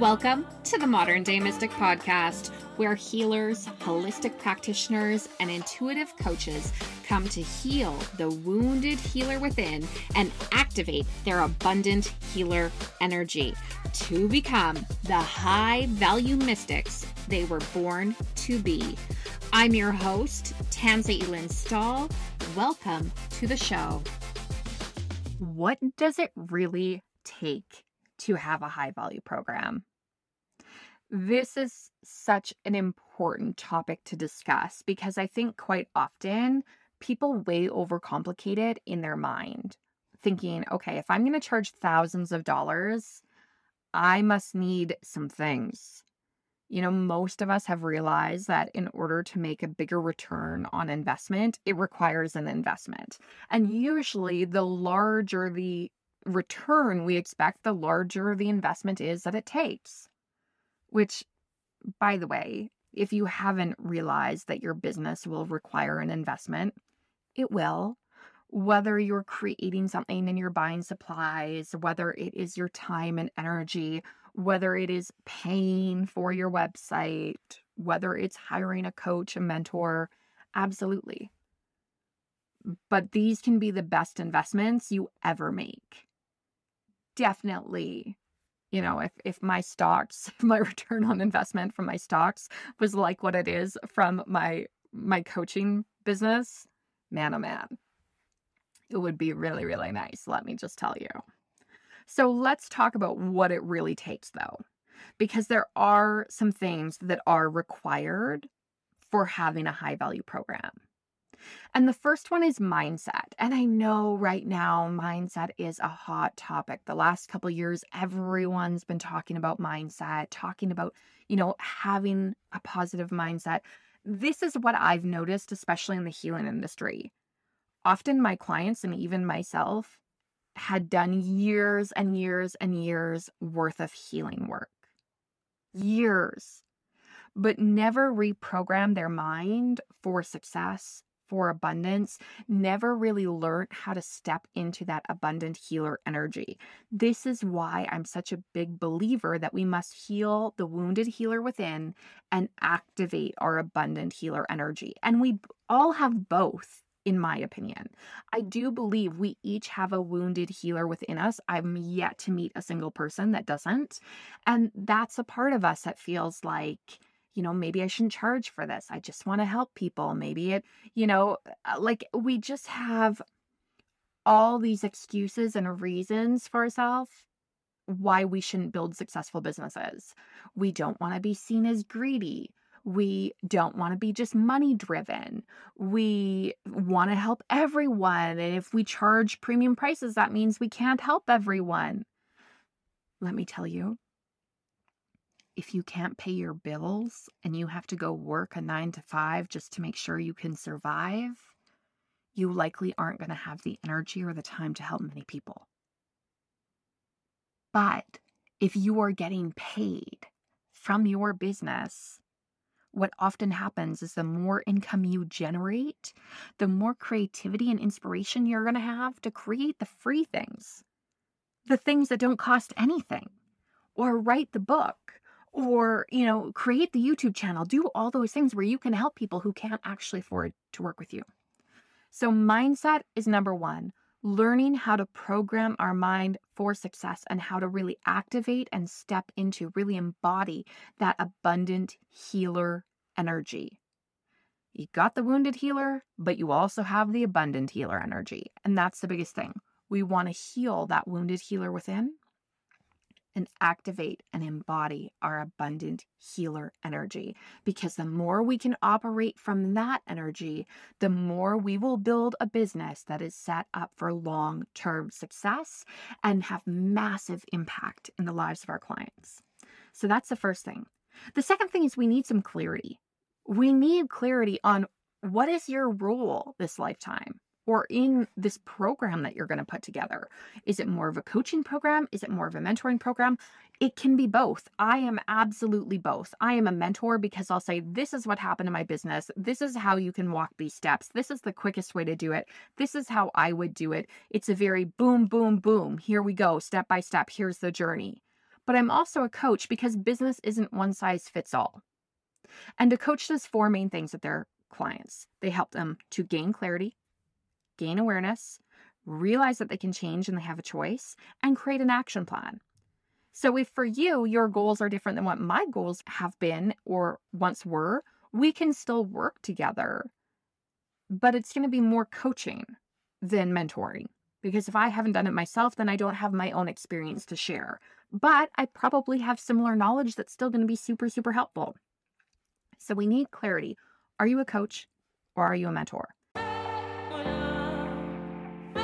Welcome to the Modern Day Mystic Podcast, where healers, holistic practitioners, and intuitive coaches come to heal the wounded healer within and activate their abundant healer energy to become the high value mystics they were born to be. I'm your host, Tanza Elin Stahl. Welcome to the show. What does it really take to have a high value program? This is such an important topic to discuss because I think quite often people way overcomplicate it in their mind, thinking, okay, if I'm going to charge thousands of dollars, I must need some things. You know, most of us have realized that in order to make a bigger return on investment, it requires an investment. And usually, the larger the return we expect, the larger the investment is that it takes. Which, by the way, if you haven't realized that your business will require an investment, it will. Whether you're creating something and you're buying supplies, whether it is your time and energy, whether it is paying for your website, whether it's hiring a coach, a mentor, absolutely. But these can be the best investments you ever make. Definitely you know if if my stocks my return on investment from my stocks was like what it is from my my coaching business man oh man it would be really really nice let me just tell you. So let's talk about what it really takes though because there are some things that are required for having a high value program and the first one is mindset. And I know right now mindset is a hot topic. The last couple years everyone's been talking about mindset, talking about, you know, having a positive mindset. This is what I've noticed especially in the healing industry. Often my clients and even myself had done years and years and years worth of healing work. Years but never reprogram their mind for success for abundance never really learned how to step into that abundant healer energy. This is why I'm such a big believer that we must heal the wounded healer within and activate our abundant healer energy. And we all have both in my opinion. I mm-hmm. do believe we each have a wounded healer within us. I'm yet to meet a single person that doesn't. And that's a part of us that feels like, you know, maybe I shouldn't charge for this. I just want to help people. Maybe it, you know, uh, like we just have all these excuses and reasons for ourselves why we shouldn't build successful businesses. We don't want to be seen as greedy. We don't want to be just money driven. We want to help everyone. And if we charge premium prices, that means we can't help everyone. Let me tell you, if you can't pay your bills and you have to go work a nine to five just to make sure you can survive, you likely aren't going to have the energy or the time to help many people. But if you are getting paid from your business, what often happens is the more income you generate, the more creativity and inspiration you're going to have to create the free things, the things that don't cost anything, or write the book, or you know create the youtube channel do all those things where you can help people who can't actually afford to work with you. So mindset is number one learning how to program our mind for success and how to really activate and step into really embody that abundant healer energy. You got the wounded healer but you also have the abundant healer energy and that's the biggest thing. We want to heal that wounded healer within and activate and embody our abundant healer energy. Because the more we can operate from that energy, the more we will build a business that is set up for long term success and have massive impact in the lives of our clients. So that's the first thing. The second thing is we need some clarity. We need clarity on what is your role this lifetime? Or in this program that you're going to put together? Is it more of a coaching program? Is it more of a mentoring program? It can be both. I am absolutely both. I am a mentor because I'll say, This is what happened in my business. This is how you can walk these steps. This is the quickest way to do it. This is how I would do it. It's a very boom, boom, boom. Here we go, step by step. Here's the journey. but I'm also a coach because business isn't one size fits all. And a coach does four main things with their clients they help them to gain clarity, gain awareness, realize that they can change and they have a choice, and create an action plan. So, if for you, your goals are different than what my goals have been or once were, we can still work together. But it's going to be more coaching than mentoring. Because if I haven't done it myself, then I don't have my own experience to share. But I probably have similar knowledge that's still going to be super, super helpful. So we need clarity. Are you a coach or are you a mentor?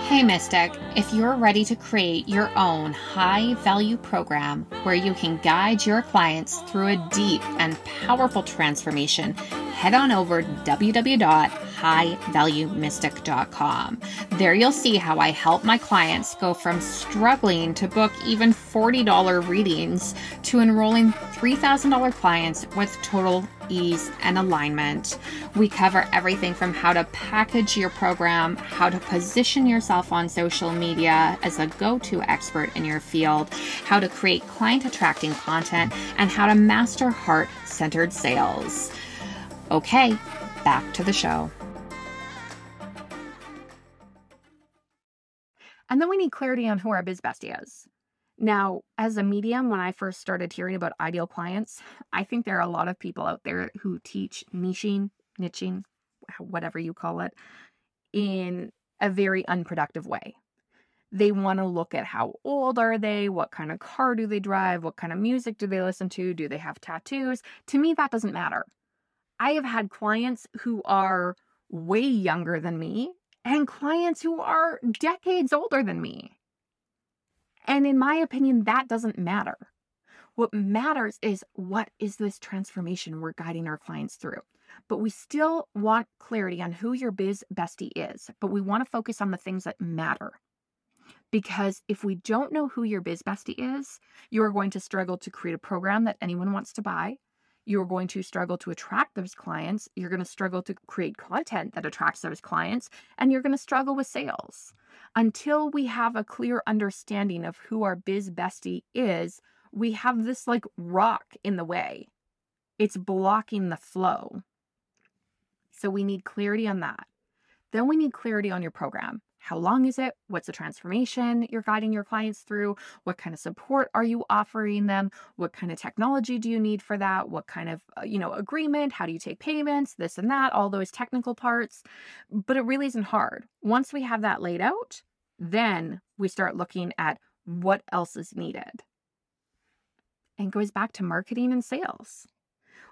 Hey, Mystic, if you're ready to create your own high value program where you can guide your clients through a deep and powerful transformation, head on over to www.highvaluemystic.com. There you'll see how I help my clients go from struggling to book even $40 readings to enrolling $3,000 clients with total ease and alignment. We cover everything from how to package your program, how to position yourself on social media as a go to expert in your field, how to create client attracting content, and how to master heart centered sales. Okay, back to the show. And then we need clarity on who our biz bestie is. Now, as a medium, when I first started hearing about ideal clients, I think there are a lot of people out there who teach niching, niching, whatever you call it, in a very unproductive way. They want to look at how old are they, what kind of car do they drive, what kind of music do they listen to, do they have tattoos? To me, that doesn't matter. I have had clients who are way younger than me and clients who are decades older than me. And in my opinion, that doesn't matter. What matters is what is this transformation we're guiding our clients through. But we still want clarity on who your biz bestie is, but we want to focus on the things that matter. Because if we don't know who your biz bestie is, you are going to struggle to create a program that anyone wants to buy. You're going to struggle to attract those clients. You're going to struggle to create content that attracts those clients, and you're going to struggle with sales. Until we have a clear understanding of who our biz bestie is, we have this like rock in the way. It's blocking the flow. So we need clarity on that. Then we need clarity on your program. How long is it? What's the transformation you're guiding your clients through? What kind of support are you offering them? What kind of technology do you need for that? What kind of, uh, you know, agreement? How do you take payments? This and that, all those technical parts. But it really isn't hard. Once we have that laid out, then we start looking at what else is needed. And goes back to marketing and sales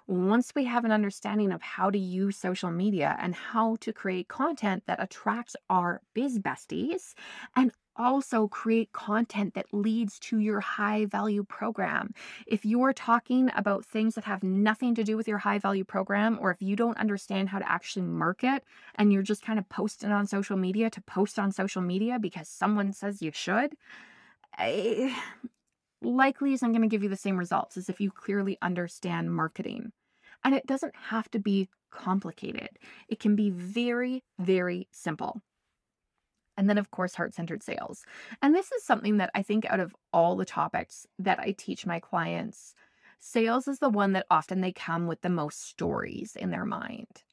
once we have an understanding of how to use social media and how to create content that attracts our biz besties and also create content that leads to your high value program. If you're talking about things that have nothing to do with your high value program, or if you don't understand how to actually market and you're just kind of posting on social media to post on social media because someone says you should, I, eh, likely is I'm going to give you the same results as if you clearly understand marketing. And it doesn't have to be complicated, it can be very, very simple. And then, of course, heart centered sales. And this is something that I think out of all the topics that I teach my clients, sales is the one that often they come with the most stories in their mind.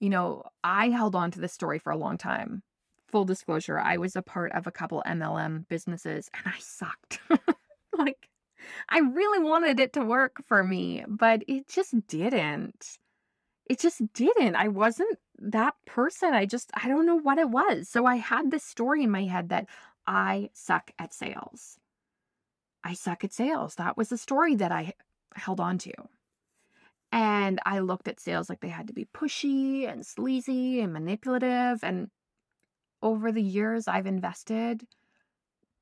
You know, I held on to this story for a long time. Full disclosure, I was a part of a couple MLM businesses and I sucked. like, I really wanted it to work for me, but it just didn't. It just didn't. I wasn't that person. I just, I don't know what it was. So I had this story in my head that I suck at sales. I suck at sales. That was the story that I held on to. And I looked at sales like they had to be pushy and sleazy and manipulative. And over the years, I've invested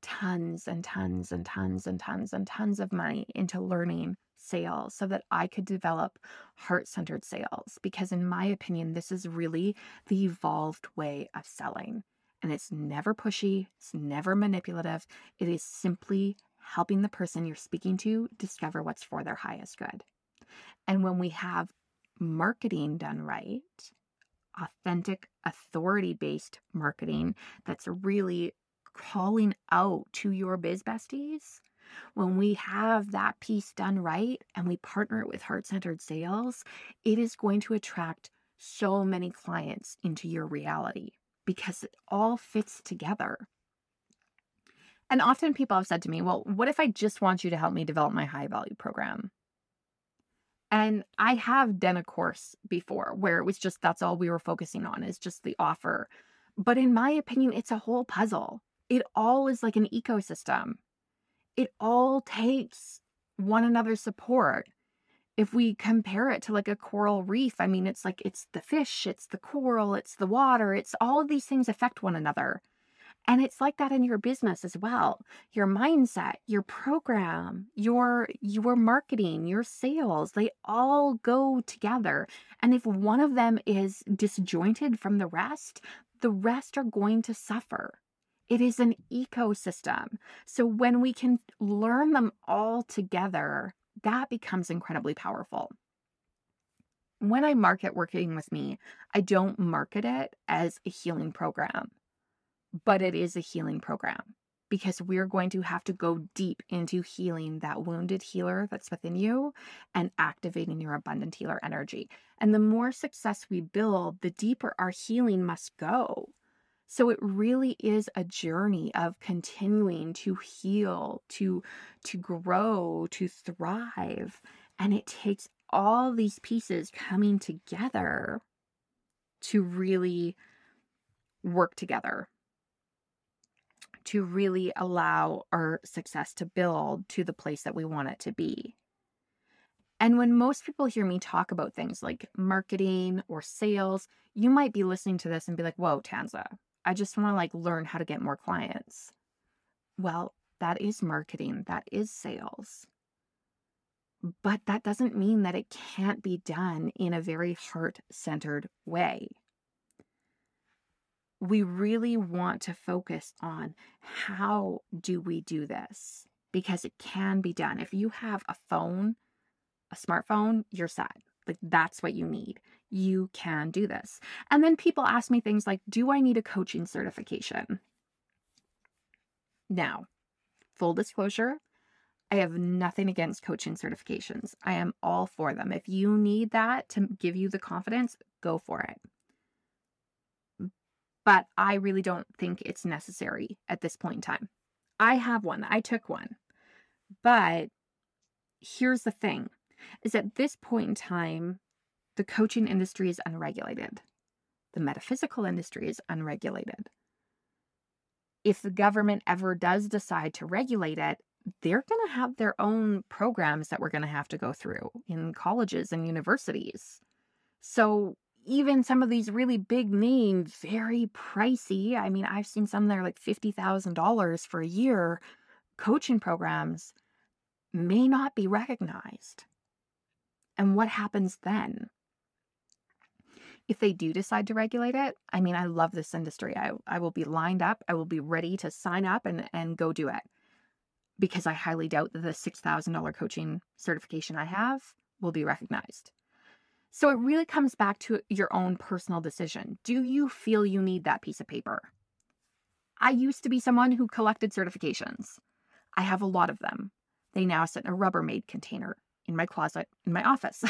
tons and tons and tons and tons and tons of money into learning sales so that I could develop heart centered sales. Because, in my opinion, this is really the evolved way of selling. And it's never pushy, it's never manipulative. It is simply helping the person you're speaking to discover what's for their highest good. And when we have marketing done right, authentic, authority based marketing that's really calling out to your biz besties, When we have that piece done right and we partner it with heart centered sales, it is going to attract so many clients into your reality because it all fits together. And often people have said to me, Well, what if I just want you to help me develop my high value program? And I have done a course before where it was just that's all we were focusing on is just the offer. But in my opinion, it's a whole puzzle. It all is like an ecosystem. It all takes one another's support. If we compare it to like a coral reef, I mean, it's like it's the fish, it's the coral, it's the water, it's all of these things affect one another. And it's like that in your business as well. Your mindset, your program, your your marketing, your sales, they all go together. And if one of them is disjointed from the rest, the rest are going to suffer. It is an ecosystem. So when we can learn them all together, that becomes incredibly powerful. When I market working with me, I don't market it as a healing program but it is a healing program because we're going to have to go deep into healing that wounded healer that's within you and activating your abundant healer energy. And the more success we build, the deeper our healing must go. So it really is a journey of continuing to heal, to to grow, to thrive, and it takes all these pieces coming together to really work together to really allow our success to build to the place that we want it to be. And when most people hear me talk about things like marketing or sales, you might be listening to this and be like, whoa, Tanza, I just want to like learn how to get more clients. Well, that is marketing, that is sales. But that doesn't mean that it can't be done in a very heart centered way we really want to focus on how do we do this because it can be done. If you have a phone, a smartphone, you're set. Like that's what you need. You can do this. And then people ask me things like, do I need a coaching certification? Now, full disclosure, I have nothing against coaching certifications. I am all for them. If you need that to give you the confidence, go for it but I really don't think it's necessary at this point in time. I have one, I took one. But here's the thing is at this point in time, the coaching industry is unregulated. The metaphysical industry is unregulated. If the government ever does decide to regulate it, they're going to have their own programs that we're going to have to go through in colleges and universities. So even some of these really big name, very pricey. I mean, I've seen some that are like $50,000 for a year coaching programs may not be recognized. And what happens then? If they do decide to regulate it, I mean, I love this industry. I, I will be lined up. I will be ready to sign up and, and go do it because I highly doubt that the $6,000 coaching certification I have will be recognized. So it really comes back to your own personal decision. Do you feel you need that piece of paper? I used to be someone who collected certifications. I have a lot of them. They now sit in a Rubbermaid container in my closet in my office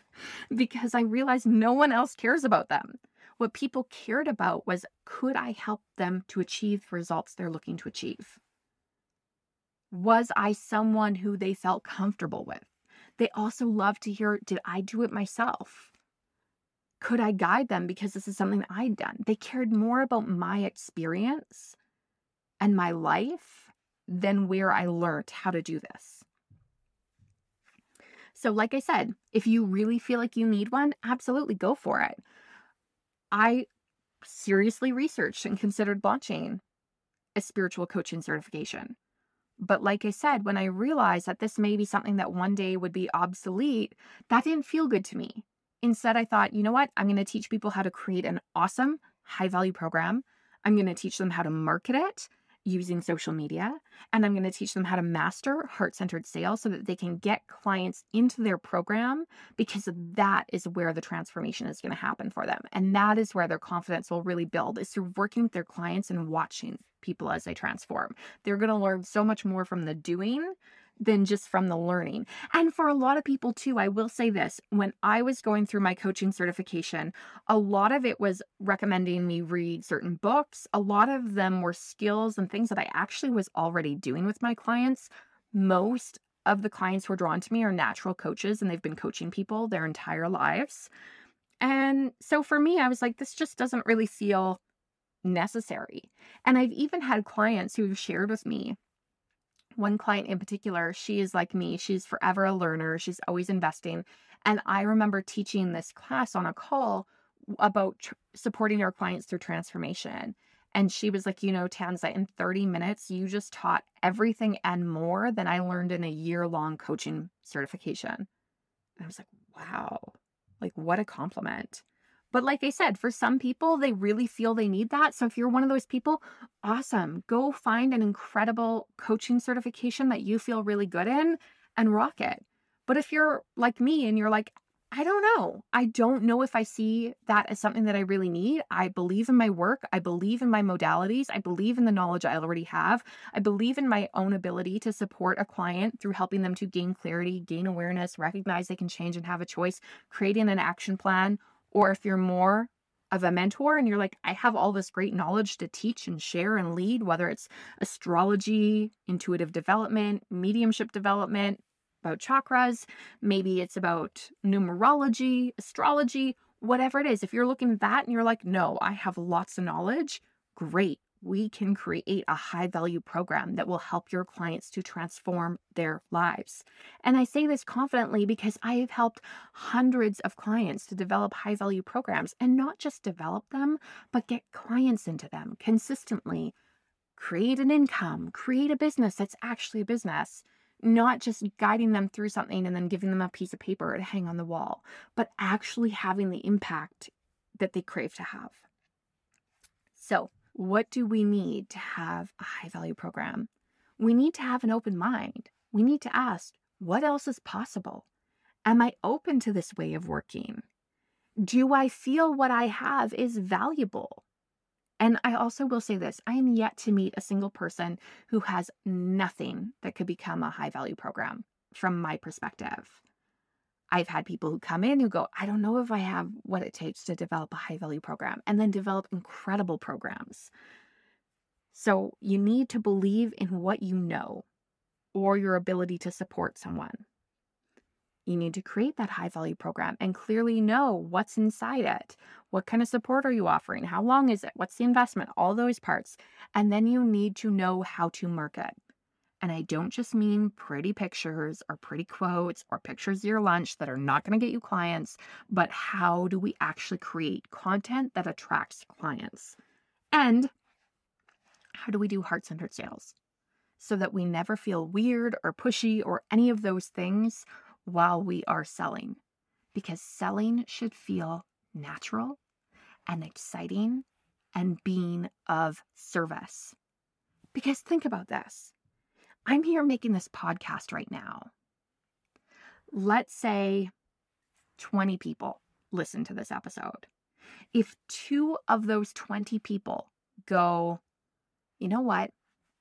because I realized no one else cares about them. What people cared about was could I help them to achieve the results they're looking to achieve? Was I someone who they felt comfortable with? They also love to hear, did I do it myself? Could I guide them because this is something that I'd done? They cared more about my experience and my life than where I learned how to do this. So, like I said, if you really feel like you need one, absolutely go for it. I seriously researched and considered launching a spiritual coaching certification. But like I said, when I realized that this may be something that one day would be obsolete, that didn't feel good to me. Instead, I thought, you know what? I'm going to teach people how to create an awesome, high value program. I'm going to teach them how to market it using social media and I'm going to teach them how to master heart centered sales so that they can get clients into their program because that is where the transformation is going to happen for them. And that is where their confidence will really build is through working with their clients and watching people as they transform. They're going to learn so much more from the doing than just from the learning. And for a lot of people, too, I will say this when I was going through my coaching certification, a lot of it was recommending me read certain books. A lot of them were skills and things that I actually was already doing with my clients. Most of the clients who are drawn to me are natural coaches and they've been coaching people their entire lives. And so for me, I was like, this just doesn't really feel necessary. And I've even had clients who've shared with me one client in particular, she is like me. She's forever a learner. She's always investing. And I remember teaching this class on a call about tr- supporting our clients through transformation. And she was like, you know, Tanza, in 30 minutes, you just taught everything and more than I learned in a year long coaching certification. And I was like, wow, like what a compliment. But like I said, for some people, they really feel they need that. So if you're one of those people, awesome. Go find an incredible coaching certification that you feel really good in and rock it. But if you're like me and you're like, I don't know. I don't know if I see that as something that I really need. I believe in my work. I believe in my modalities. I believe in the knowledge I already have. I believe in my own ability to support a client through helping them to gain clarity, gain awareness, recognize they can change and have a choice, creating an action plan, or if you're more of a mentor and you're like, I have all this great knowledge to teach and share and lead, whether it's astrology, intuitive development, mediumship development, about chakras, maybe it's about numerology, astrology, whatever it is. If you're looking at that and you're like, no, I have lots of knowledge, great we can create a high value program that will help your clients to transform their lives. And I say this confidently because I have helped hundreds of clients to develop high value programs and not just develop them, but get clients into them consistently, create an income, create a business that's actually a business. Not just guiding them through something and then giving them a piece of paper to hang on the wall, but actually having the impact that they crave to have. So, what do we need to have a high value program? We need to have an open mind. We need to ask, what else is possible? Am I open to this way of working? Do I feel what I have is valuable? And I also will say this I am yet to meet a single person who has nothing that could become a high value program from my perspective. I've had people who come in who go, I don't know if I have what it takes to develop a high value program and then develop incredible programs. So you need to believe in what you know or your ability to support someone. You need to create that high value program and clearly know what's inside it. What kind of support are you offering? How long is it? What's the investment? All those parts. And then you need to know how to market. And I don't just mean pretty pictures or pretty quotes or pictures of your lunch that are not going to get you clients, but how do we actually create content that attracts clients? And how do we do heart centered sales so that we never feel weird or pushy or any of those things while we are selling? Because selling should feel natural and exciting and being of service. Because think about this I'm here making this podcast right now. Let's say 20 people listen to this episode. If two of those 20 people go, you know what?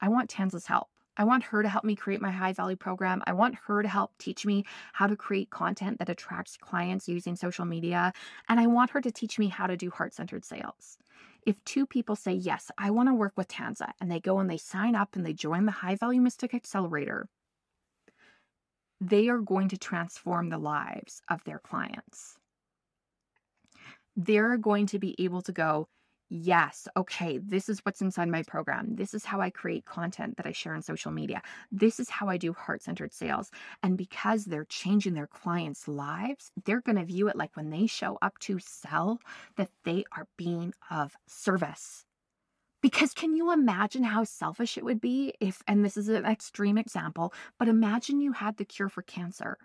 I want Tanza's help. I want her to help me create my high value program. I want her to help teach me how to create content that attracts clients using social media. And I want her to teach me how to do heart centered sales. If two people say, Yes, I want to work with Tanza, and they go and they sign up and they join the High Value Mystic Accelerator, they are going to transform the lives of their clients. They're going to be able to go, yes, okay, this is what's inside my program. This is how I create content that I share on social media. This is how I do heart centered sales. And because they're changing their clients' lives, they're going to view it like when they show up to sell, that they are being of service. Because can you imagine how selfish it would be if, and this is an extreme example, but imagine you had the cure for cancer.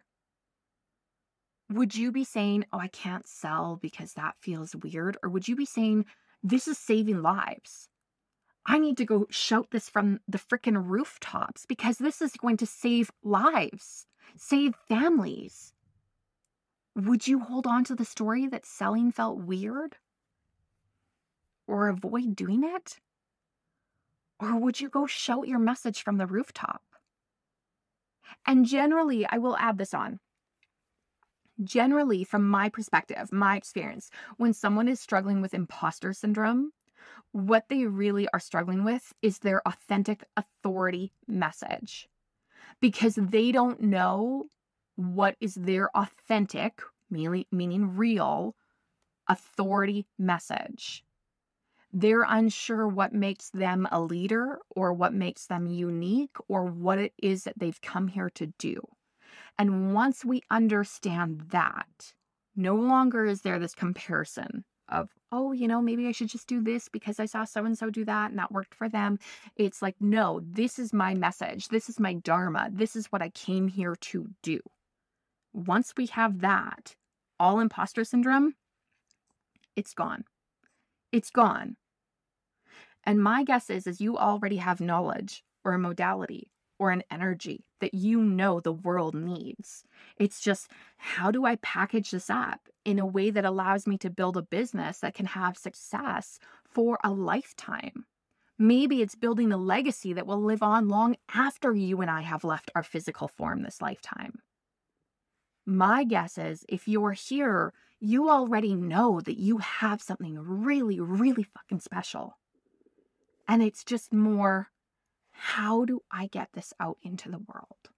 Would you be saying, oh, I can't sell because that feels weird? Or would you be saying, this is saving lives. I need to go shout this from the frickin' rooftops because this is going to save lives, save families. Would you hold on to the story that selling felt weird? Or avoid doing it? Or would you go shout your message from the rooftop? And generally, I will add this on. Generally, from my perspective, my experience, when someone is struggling with imposter syndrome, what they really are struggling with is their authentic authority message because they don't know what is their authentic, meaning, real, authority message. They're unsure what makes them a leader or what makes them unique or what it is that they've come here to do. And once we understand that, no longer is there this comparison of, oh, you know, maybe I should just do this because I saw so and so do that and that worked for them. It's like, no, this is my message. This is my Dharma. This is what I came here to do. Once we have that, all imposter syndrome, it's gone. It's gone. And my guess is, is you already have knowledge or a modality or an energy that you know the world needs. It's just how do I package this up in a way that allows me to build a business that can have success for a lifetime? Maybe it's building a legacy that will live on long after you and I have left our physical form this lifetime. My guess is if you're here, you already know that you have something really, really fucking special. And it's just more how do I get this out into the world?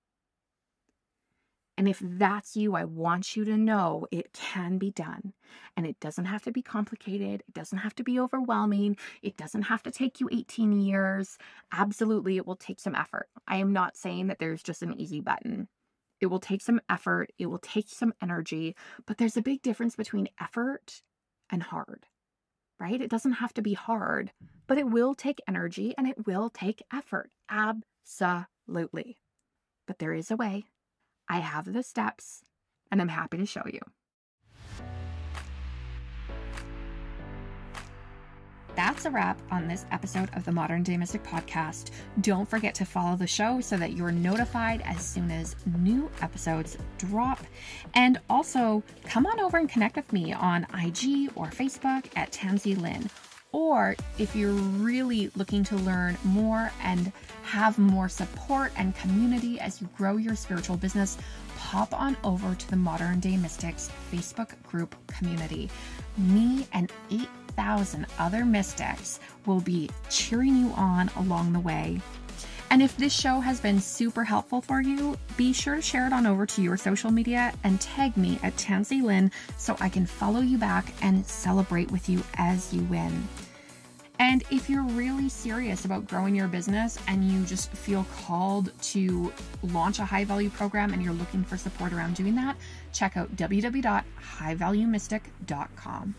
And if that's you, I want you to know it can be done. And it doesn't have to be complicated. It doesn't have to be overwhelming. It doesn't have to take you 18 years. Absolutely, it will take some effort. I am not saying that there's just an easy button. It will take some effort, it will take some energy, but there's a big difference between effort and hard right? It doesn't have to be hard, but it will take energy and it will take effort. Absolutely. But there is a way. I have the steps and I'm happy to show you. That's a wrap on this episode of the Modern Day Mystic podcast. Don't forget to follow the show so that you're notified as soon as new episodes drop. And also, come on over and connect with me on IG or Facebook at Tanza Lynn. Or if you're really looking to learn more and have more support and community as you grow your spiritual business, pop on over to the Modern Day Mystics Facebook group community. Me and eight thousand other mystics will be cheering you on along the way. And if this show has been super helpful for you, be sure to share it on over to your social media and tag me at Tanza Lynn so I can follow you back and celebrate with you as you win. And if you're really serious about growing your business and you just feel called to launch a high value program and you're looking for support around doing that, check out www.highvaluemystic.com.